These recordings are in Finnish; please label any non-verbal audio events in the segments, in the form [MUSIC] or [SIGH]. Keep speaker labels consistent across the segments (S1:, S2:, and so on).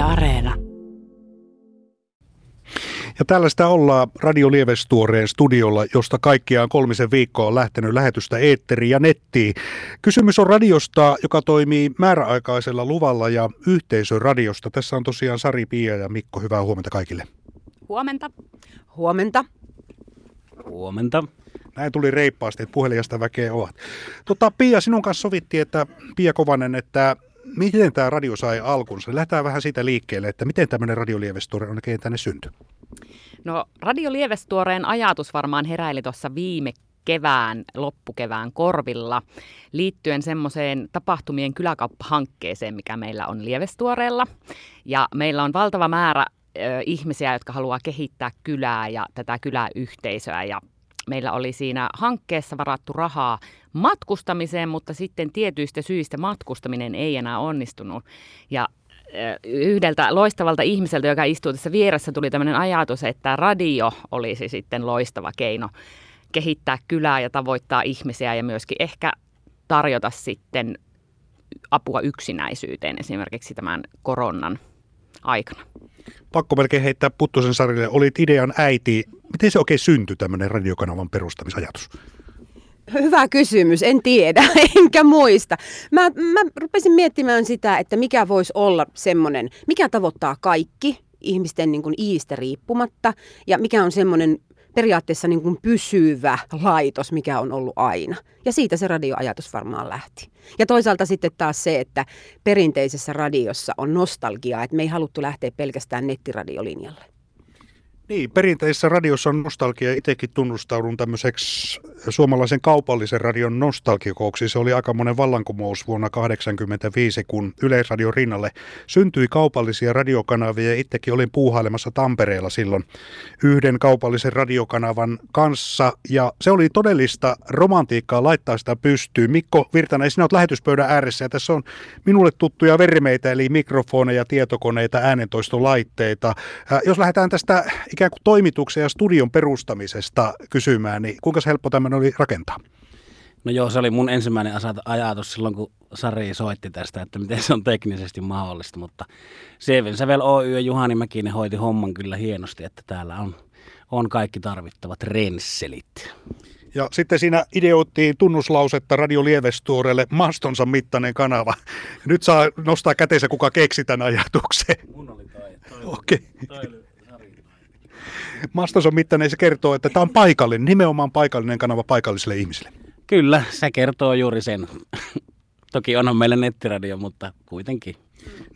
S1: Yle Areena.
S2: Ja tällaista ollaan Radio Lievestuoreen studiolla, josta kaikkiaan kolmisen viikkoa on lähtenyt lähetystä eetteriin ja nettiin. Kysymys on radiosta, joka toimii määräaikaisella luvalla ja yhteisöradiosta. Tässä on tosiaan Sari, Pia ja Mikko. Hyvää huomenta kaikille.
S3: Huomenta.
S4: Huomenta.
S5: Huomenta.
S2: Näin tuli reippaasti, että puhelijasta väkeä ovat. Tota, Pia, sinun kanssa sovittiin, että Pia Kovanen, että miten tämä radio sai alkunsa? Lähdetään vähän siitä liikkeelle, että miten tämmöinen radiolievestori on oikein tänne syntyi?
S3: No Radio Lievestuoreen ajatus varmaan heräili tuossa viime kevään, loppukevään korvilla liittyen semmoiseen tapahtumien kyläkauppahankkeeseen, mikä meillä on Lievestuoreella. Ja meillä on valtava määrä ö, ihmisiä, jotka haluaa kehittää kylää ja tätä kyläyhteisöä ja meillä oli siinä hankkeessa varattu rahaa matkustamiseen, mutta sitten tietyistä syistä matkustaminen ei enää onnistunut. Ja yhdeltä loistavalta ihmiseltä, joka istuu tässä vieressä, tuli tämmöinen ajatus, että radio olisi sitten loistava keino kehittää kylää ja tavoittaa ihmisiä ja myöskin ehkä tarjota sitten apua yksinäisyyteen esimerkiksi tämän koronan aikana.
S2: Pakko melkein heittää Puttosen Sarille. Olit idean äiti. Miten se oikein syntyi tämmöinen radiokanavan perustamisajatus?
S4: Hyvä kysymys, en tiedä, [LAUGHS] enkä muista. Mä, mä rupesin miettimään sitä, että mikä voisi olla semmoinen, mikä tavoittaa kaikki ihmisten niin kuin iistä riippumatta ja mikä on semmoinen periaatteessa niin kuin pysyvä laitos, mikä on ollut aina. Ja siitä se radioajatus varmaan lähti. Ja toisaalta sitten taas se, että perinteisessä radiossa on nostalgiaa, että me ei haluttu lähteä pelkästään nettiradiolinjalle.
S2: Niin, perinteisessä radiossa on nostalgia. Itsekin tunnustaudun tämmöiseksi suomalaisen kaupallisen radion nostalgikoksi. Se oli aika monen vallankumous vuonna 1985, kun Yleisradion rinnalle syntyi kaupallisia radiokanavia. Itsekin olin puuhailemassa Tampereella silloin yhden kaupallisen radiokanavan kanssa. Ja se oli todellista romantiikkaa laittaa sitä pystyyn. Mikko Virtanen, sinä olet lähetyspöydän ääressä ja tässä on minulle tuttuja vermeitä, eli mikrofoneja, tietokoneita, äänentoistolaitteita. Jos lähdetään tästä ikään kuin toimituksen ja studion perustamisesta kysymään, niin kuinka helppo tämmöinen oli rakentaa?
S5: No joo, se oli mun ensimmäinen ajatus silloin, kun Sari soitti tästä, että miten se on teknisesti mahdollista, mutta Seven Sävel Oy ja Juhani Mäkinen hoiti homman kyllä hienosti, että täällä on, on kaikki tarvittavat rensselit.
S2: Ja sitten siinä ideoittiin tunnuslausetta Radio Lievestuorelle mastonsa mittainen kanava. Nyt saa nostaa käteensä, kuka keksi tämän ajatuksen.
S5: Mun oli toi. toi
S2: Okei. Okay mastonsa mittainen se kertoo, että tämä on paikallinen, nimenomaan paikallinen kanava paikallisille ihmisille.
S5: Kyllä, se kertoo juuri sen. Toki onhan meillä nettiradio, mutta kuitenkin.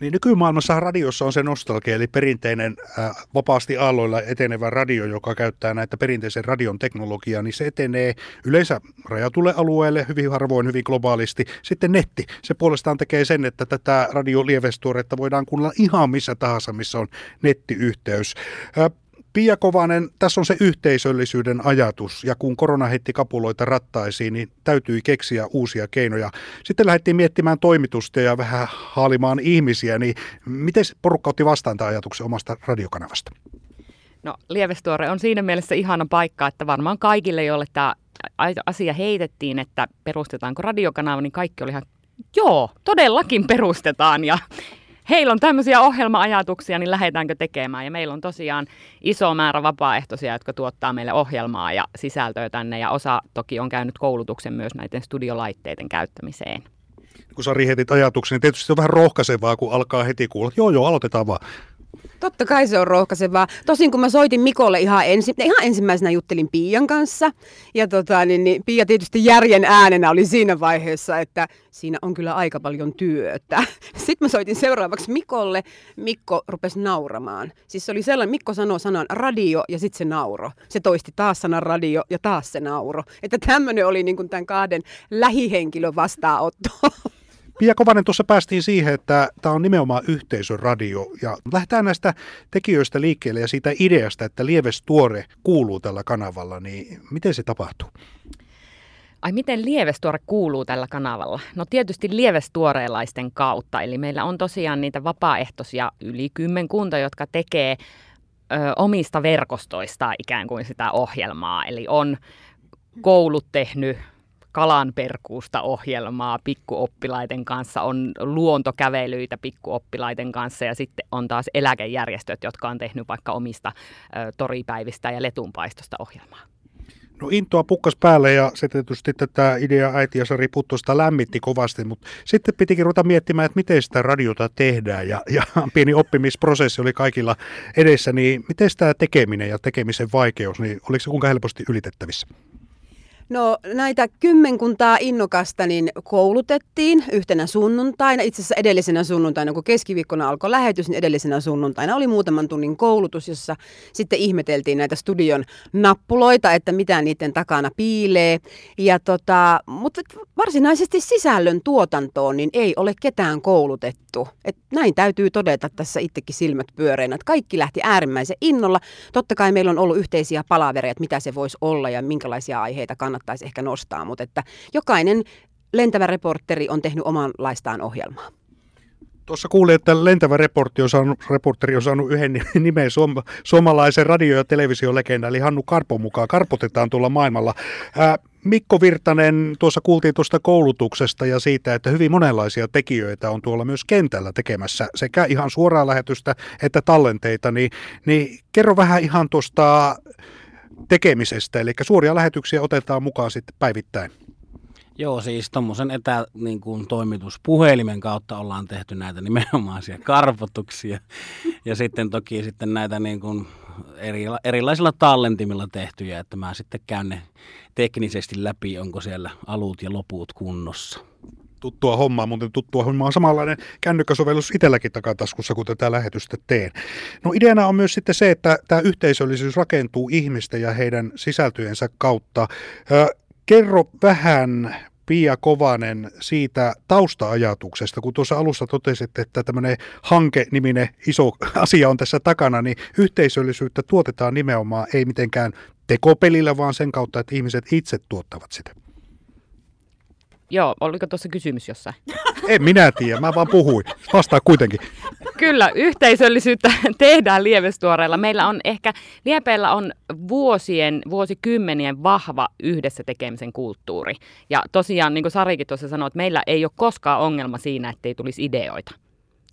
S2: Niin nykymaailmassa radiossa on se nostalgia, eli perinteinen äh, vapaasti aalloilla etenevä radio, joka käyttää näitä perinteisen radion teknologiaa, niin se etenee yleensä rajatulle alueelle hyvin harvoin, hyvin globaalisti. Sitten netti, se puolestaan tekee sen, että tätä radiolievestuoretta voidaan kuunnella ihan missä tahansa, missä on nettiyhteys. Äh, Pia Kovanen, tässä on se yhteisöllisyyden ajatus, ja kun korona heitti kapuloita rattaisiin, niin täytyi keksiä uusia keinoja. Sitten lähdettiin miettimään toimitusta ja vähän haalimaan ihmisiä, niin miten porukka otti vastaan tämän ajatuksen omasta radiokanavasta?
S3: No Lievestuore on siinä mielessä ihana paikka, että varmaan kaikille, joille tämä asia heitettiin, että perustetaanko radiokanava, niin kaikki oli ihan, joo, todellakin perustetaan ja heillä on tämmöisiä ohjelma-ajatuksia, niin lähdetäänkö tekemään. Ja meillä on tosiaan iso määrä vapaaehtoisia, jotka tuottaa meille ohjelmaa ja sisältöä tänne. Ja osa toki on käynyt koulutuksen myös näiden studiolaitteiden käyttämiseen.
S2: Kun Sari ajatuksen, niin tietysti se on vähän rohkaisevaa, kun alkaa heti kuulla, joo joo, aloitetaan vaan.
S4: Totta kai se on rohkaisevaa. Tosin kun mä soitin Mikolle ihan, ensi, ihan ensimmäisenä juttelin Pian kanssa. Ja tota, niin, niin Pia tietysti järjen äänenä oli siinä vaiheessa, että siinä on kyllä aika paljon työtä. [LAUGHS] Sitten mä soitin seuraavaksi Mikolle. Mikko rupesi nauramaan. Siis se oli sellainen, Mikko sanoi sanan radio ja sitten se nauro. Se toisti taas sanan radio ja taas se nauro. Että tämmöinen oli niin kuin tämän kahden lähihenkilön vastaanotto. [LAUGHS]
S2: Pia Kovanen, tuossa päästiin siihen, että tämä on nimenomaan yhteisöradio. Ja lähdetään näistä tekijöistä liikkeelle ja siitä ideasta, että Lieves Tuore kuuluu tällä kanavalla, niin miten se tapahtuu?
S3: Ai miten Lievestuore kuuluu tällä kanavalla? No tietysti Lievestuoreelaisten kautta. Eli meillä on tosiaan niitä vapaaehtoisia yli kymmenkunta, jotka tekee ö, omista verkostoista ikään kuin sitä ohjelmaa. Eli on koulut tehnyt kalanperkuusta ohjelmaa pikkuoppilaiden kanssa, on luontokävelyitä pikkuoppilaiden kanssa ja sitten on taas eläkejärjestöt, jotka on tehnyt vaikka omista toripäivistä ja letunpaistosta ohjelmaa.
S2: No intoa pukkas päälle ja se tietysti tätä idea äiti ja Sari Puttosta lämmitti kovasti, mutta sitten pitikin ruveta miettimään, että miten sitä radiota tehdään ja, ja pieni oppimisprosessi oli kaikilla edessä, niin miten tämä tekeminen ja tekemisen vaikeus, niin oliko se kuinka helposti ylitettävissä?
S4: No näitä kymmenkuntaa innokasta niin koulutettiin yhtenä sunnuntaina. Itse asiassa edellisenä sunnuntaina, kun keskiviikkona alkoi lähetys, niin edellisenä sunnuntaina oli muutaman tunnin koulutus, jossa sitten ihmeteltiin näitä studion nappuloita, että mitä niiden takana piilee. Ja tota, mutta varsinaisesti sisällön tuotantoon niin ei ole ketään koulutettu. Et näin täytyy todeta tässä itsekin silmät pyöreinä, että kaikki lähti äärimmäisen innolla. Totta kai meillä on ollut yhteisiä palavereja, että mitä se voisi olla ja minkälaisia aiheita kannattaa kannattaisi ehkä nostaa, mutta että jokainen lentävä reporteri on tehnyt omanlaistaan ohjelmaa.
S2: Tuossa kuulin, että lentävä reportti on saanut, reporteri on saanut yhden nimen suom, suomalaisen radio- ja televisiolegenda, eli Hannu Karpo mukaan. Karpotetaan tuolla maailmalla. Ää, Mikko Virtanen, tuossa kuultiin tuosta koulutuksesta ja siitä, että hyvin monenlaisia tekijöitä on tuolla myös kentällä tekemässä, sekä ihan suoraa lähetystä että tallenteita, niin, niin kerro vähän ihan tuosta tekemisestä, eli suoria lähetyksiä otetaan mukaan sitten päivittäin.
S5: Joo, siis tuommoisen etä niin toimituspuhelimen kautta ollaan tehty näitä nimenomaisia [LAUGHS] karpotuksia. Ja sitten toki sitten näitä niin kuin, eri, erilaisilla tallentimilla tehtyjä, että mä sitten käyn ne teknisesti läpi, onko siellä alut ja loput kunnossa
S2: tuttua hommaa, mutta tuttua hommaa on samanlainen kännykkäsovellus itselläkin takataskussa, kun tätä lähetystä teen. No ideana on myös sitten se, että tämä yhteisöllisyys rakentuu ihmisten ja heidän sisältöjensä kautta. Kerro vähän Pia Kovanen siitä tausta-ajatuksesta, kun tuossa alussa totesit, että tämmöinen hanke-niminen iso asia on tässä takana, niin yhteisöllisyyttä tuotetaan nimenomaan ei mitenkään tekopelillä, vaan sen kautta, että ihmiset itse tuottavat sitä.
S3: Joo, oliko tuossa kysymys jossain? [LAUGHS]
S2: En minä tiedä, mä vaan puhuin. Vastaa kuitenkin.
S3: Kyllä, yhteisöllisyyttä [LAUGHS] tehdään lievestuoreilla. Meillä on ehkä, Liepeellä on vuosien, vuosikymmenien vahva yhdessä tekemisen kulttuuri. Ja tosiaan, niin kuin Sarikin tuossa sanoi, että meillä ei ole koskaan ongelma siinä, että ei tulisi ideoita.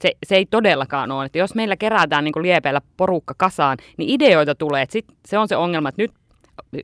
S3: Se, se ei todellakaan ole. Että jos meillä kerätään niin Liepeellä porukka kasaan, niin ideoita tulee. Sit se on se ongelma, että nyt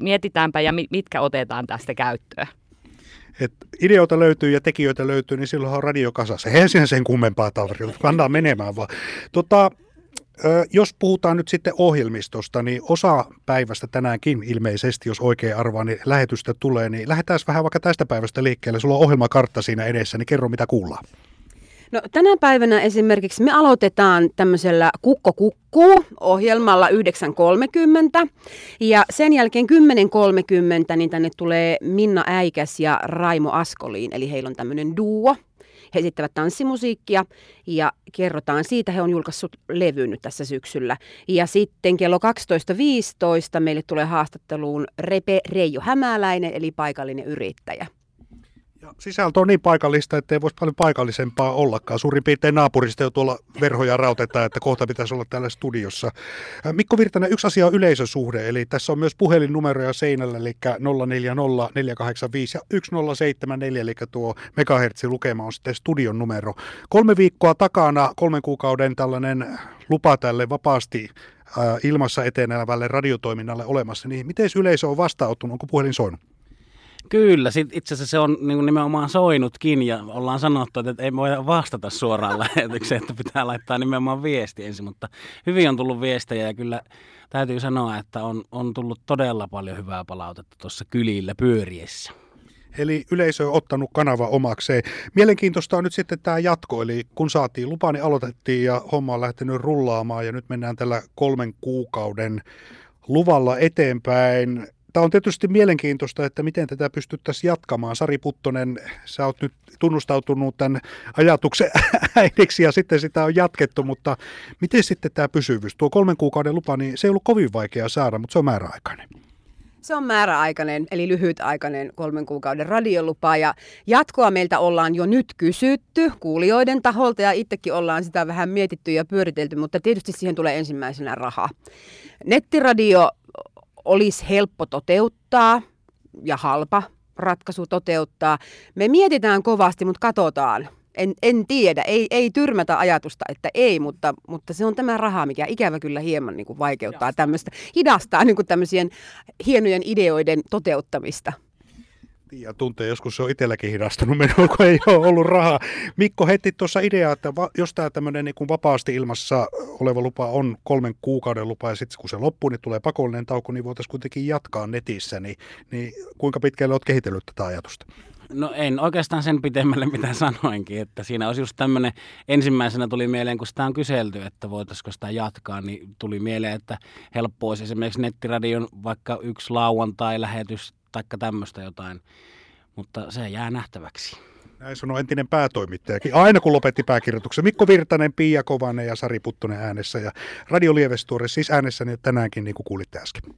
S3: mietitäänpä ja mitkä otetaan tästä käyttöön
S2: että ideoita löytyy ja tekijöitä löytyy, niin silloin on radio kasassa. Eihän siinä sen kummempaa tarvitse, kannaa menemään vaan. Tota, jos puhutaan nyt sitten ohjelmistosta, niin osa päivästä tänäänkin ilmeisesti, jos oikein arvaa, niin lähetystä tulee, niin lähdetään vähän vaikka tästä päivästä liikkeelle. Sulla on ohjelmakartta siinä edessä, niin kerro mitä kuullaan.
S4: No, tänä päivänä esimerkiksi me aloitetaan tämmöisellä Kukko kukkuu ohjelmalla 9.30 ja sen jälkeen 10.30 niin tänne tulee Minna Äikäs ja Raimo Askoliin, eli heillä on tämmöinen duo. He esittävät tanssimusiikkia ja kerrotaan siitä. He on julkaissut levyn nyt tässä syksyllä. Ja sitten kello 12.15 meille tulee haastatteluun Repe Reijo Hämäläinen, eli paikallinen yrittäjä.
S2: Ja sisältö on niin paikallista, että ei voisi paljon paikallisempaa ollakaan. Suurin piirtein naapurista jo tuolla verhoja rautetaan, että kohta pitäisi olla täällä studiossa. Mikko Virtanen, yksi asia on yleisösuhde, eli tässä on myös puhelinnumeroja seinällä, eli 040 485 ja 1074, eli tuo megahertsi lukema on sitten studion numero. Kolme viikkoa takana, kolmen kuukauden tällainen lupa tälle vapaasti ilmassa etenevälle radiotoiminnalle olemassa, niin miten yleisö on vastaanottunut, onko puhelin soinut?
S5: Kyllä, sit itse asiassa se on niin nimenomaan soinutkin ja ollaan sanottu, että ei voi vastata suoraan [LAUGHS] lähetykseen, että pitää laittaa nimenomaan viesti ensin, mutta hyvin on tullut viestejä ja kyllä täytyy sanoa, että on, on tullut todella paljon hyvää palautetta tuossa kylillä pyöriessä.
S2: Eli yleisö on ottanut kanava omakseen. Mielenkiintoista on nyt sitten tämä jatko, eli kun saatiin lupa, niin aloitettiin ja homma on lähtenyt rullaamaan ja nyt mennään tällä kolmen kuukauden luvalla eteenpäin. Tämä on tietysti mielenkiintoista, että miten tätä pystyttäisiin jatkamaan. Sari Puttonen, sä oot nyt tunnustautunut tämän ajatuksen [LAUGHS] äidiksi ja sitten sitä on jatkettu, mutta miten sitten tämä pysyvyys? Tuo kolmen kuukauden lupa, niin se ei ollut kovin vaikea saada, mutta se on määräaikainen.
S4: Se on määräaikainen, eli lyhytaikainen kolmen kuukauden radiolupa ja jatkoa meiltä ollaan jo nyt kysytty kuulijoiden taholta ja itsekin ollaan sitä vähän mietitty ja pyöritelty, mutta tietysti siihen tulee ensimmäisenä raha. Nettiradio olisi helppo toteuttaa ja halpa ratkaisu toteuttaa. Me mietitään kovasti, mutta katsotaan. En, en tiedä, ei, ei tyrmätä ajatusta, että ei, mutta, mutta se on tämä raha, mikä ikävä kyllä hieman niin kuin vaikeuttaa tämmöistä, hidastaa niin kuin tämmöisien hienojen ideoiden toteuttamista.
S2: Ja tuntee joskus se on itselläkin hidastunut menoa, kun ei ole ollut rahaa. Mikko heitti tuossa ideaa, että va, jos tämä tämmöinen niin vapaasti ilmassa oleva lupa on kolmen kuukauden lupa ja sitten kun se loppuu, niin tulee pakollinen tauko, niin voitaisiin kuitenkin jatkaa netissä. Niin, niin kuinka pitkälle olet kehitellyt tätä ajatusta?
S5: No en oikeastaan sen pitemmälle mitä sanoinkin, että siinä olisi just tämmöinen, ensimmäisenä tuli mieleen, kun sitä on kyselty, että voitaisiko sitä jatkaa, niin tuli mieleen, että helppo olisi esimerkiksi nettiradion vaikka yksi lauantai-lähetys tai tämmöistä jotain, mutta se jää nähtäväksi.
S2: Näin sanoi entinen päätoimittajakin. Aina kun lopetti pääkirjoituksen. Mikko Virtanen, Pia Kovanen ja Sari Puttonen äänessä ja Radio Lievestuore siis äänessä niin tänäänkin niin kuin kuulitte äsken.